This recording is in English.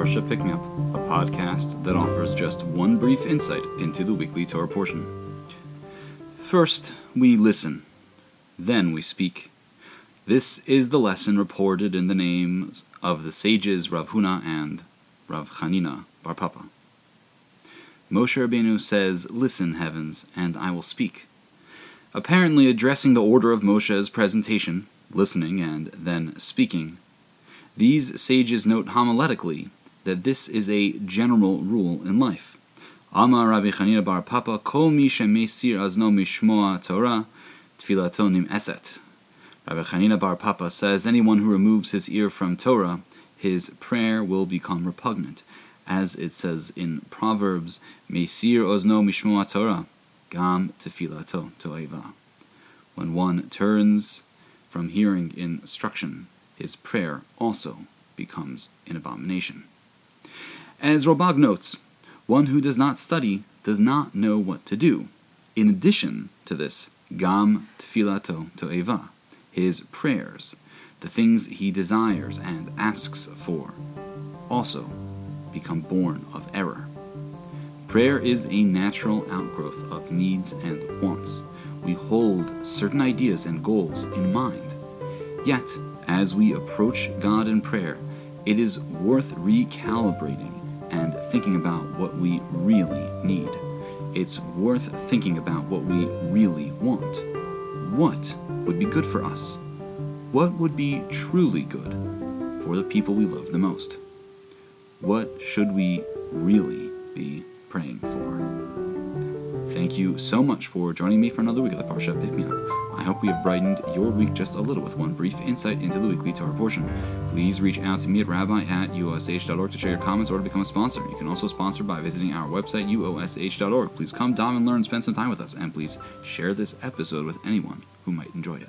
Parsha Pick Me Up, a podcast that offers just one brief insight into the weekly Torah portion. First, we listen, then we speak. This is the lesson reported in the names of the sages Rav Huna and Rav Chanina Bar Papa. Moshe Rabbeinu says, Listen, heavens, and I will speak. Apparently addressing the order of Moshe's presentation, listening and then speaking, these sages note homiletically that this is a general rule in life. Amar Rabbi Chanina Bar Papa, Kol mi shemesir azno mishmoa Torah, tfilato eset. Rabbi Chanina Bar Papa says, anyone who removes his ear from Torah, his prayer will become repugnant. As it says in Proverbs, Mesir ozno mishmoa Torah, gam tefilato toeva. When one turns from hearing instruction, his prayer also becomes an abomination. As Ralbag notes, one who does not study does not know what to do. In addition to this, gam tefilato toeva, his prayers, the things he desires and asks for, also become born of error. Prayer is a natural outgrowth of needs and wants. We hold certain ideas and goals in mind. Yet, as we approach God in prayer, it is worth recalibrating and thinking about what we really need. It's worth thinking about what we really want. What would be good for us? What would be truly good for the people we love the most? What should we really be praying for? Thank you so much for joining me for another week of the Parsha Pick Me Up. I hope we have brightened your week just a little with one brief insight into the weekly Torah portion. Please reach out to me at rabbi at uosh.org to share your comments or to become a sponsor. You can also sponsor by visiting our website, uosh.org. Please come down and learn, spend some time with us, and please share this episode with anyone who might enjoy it.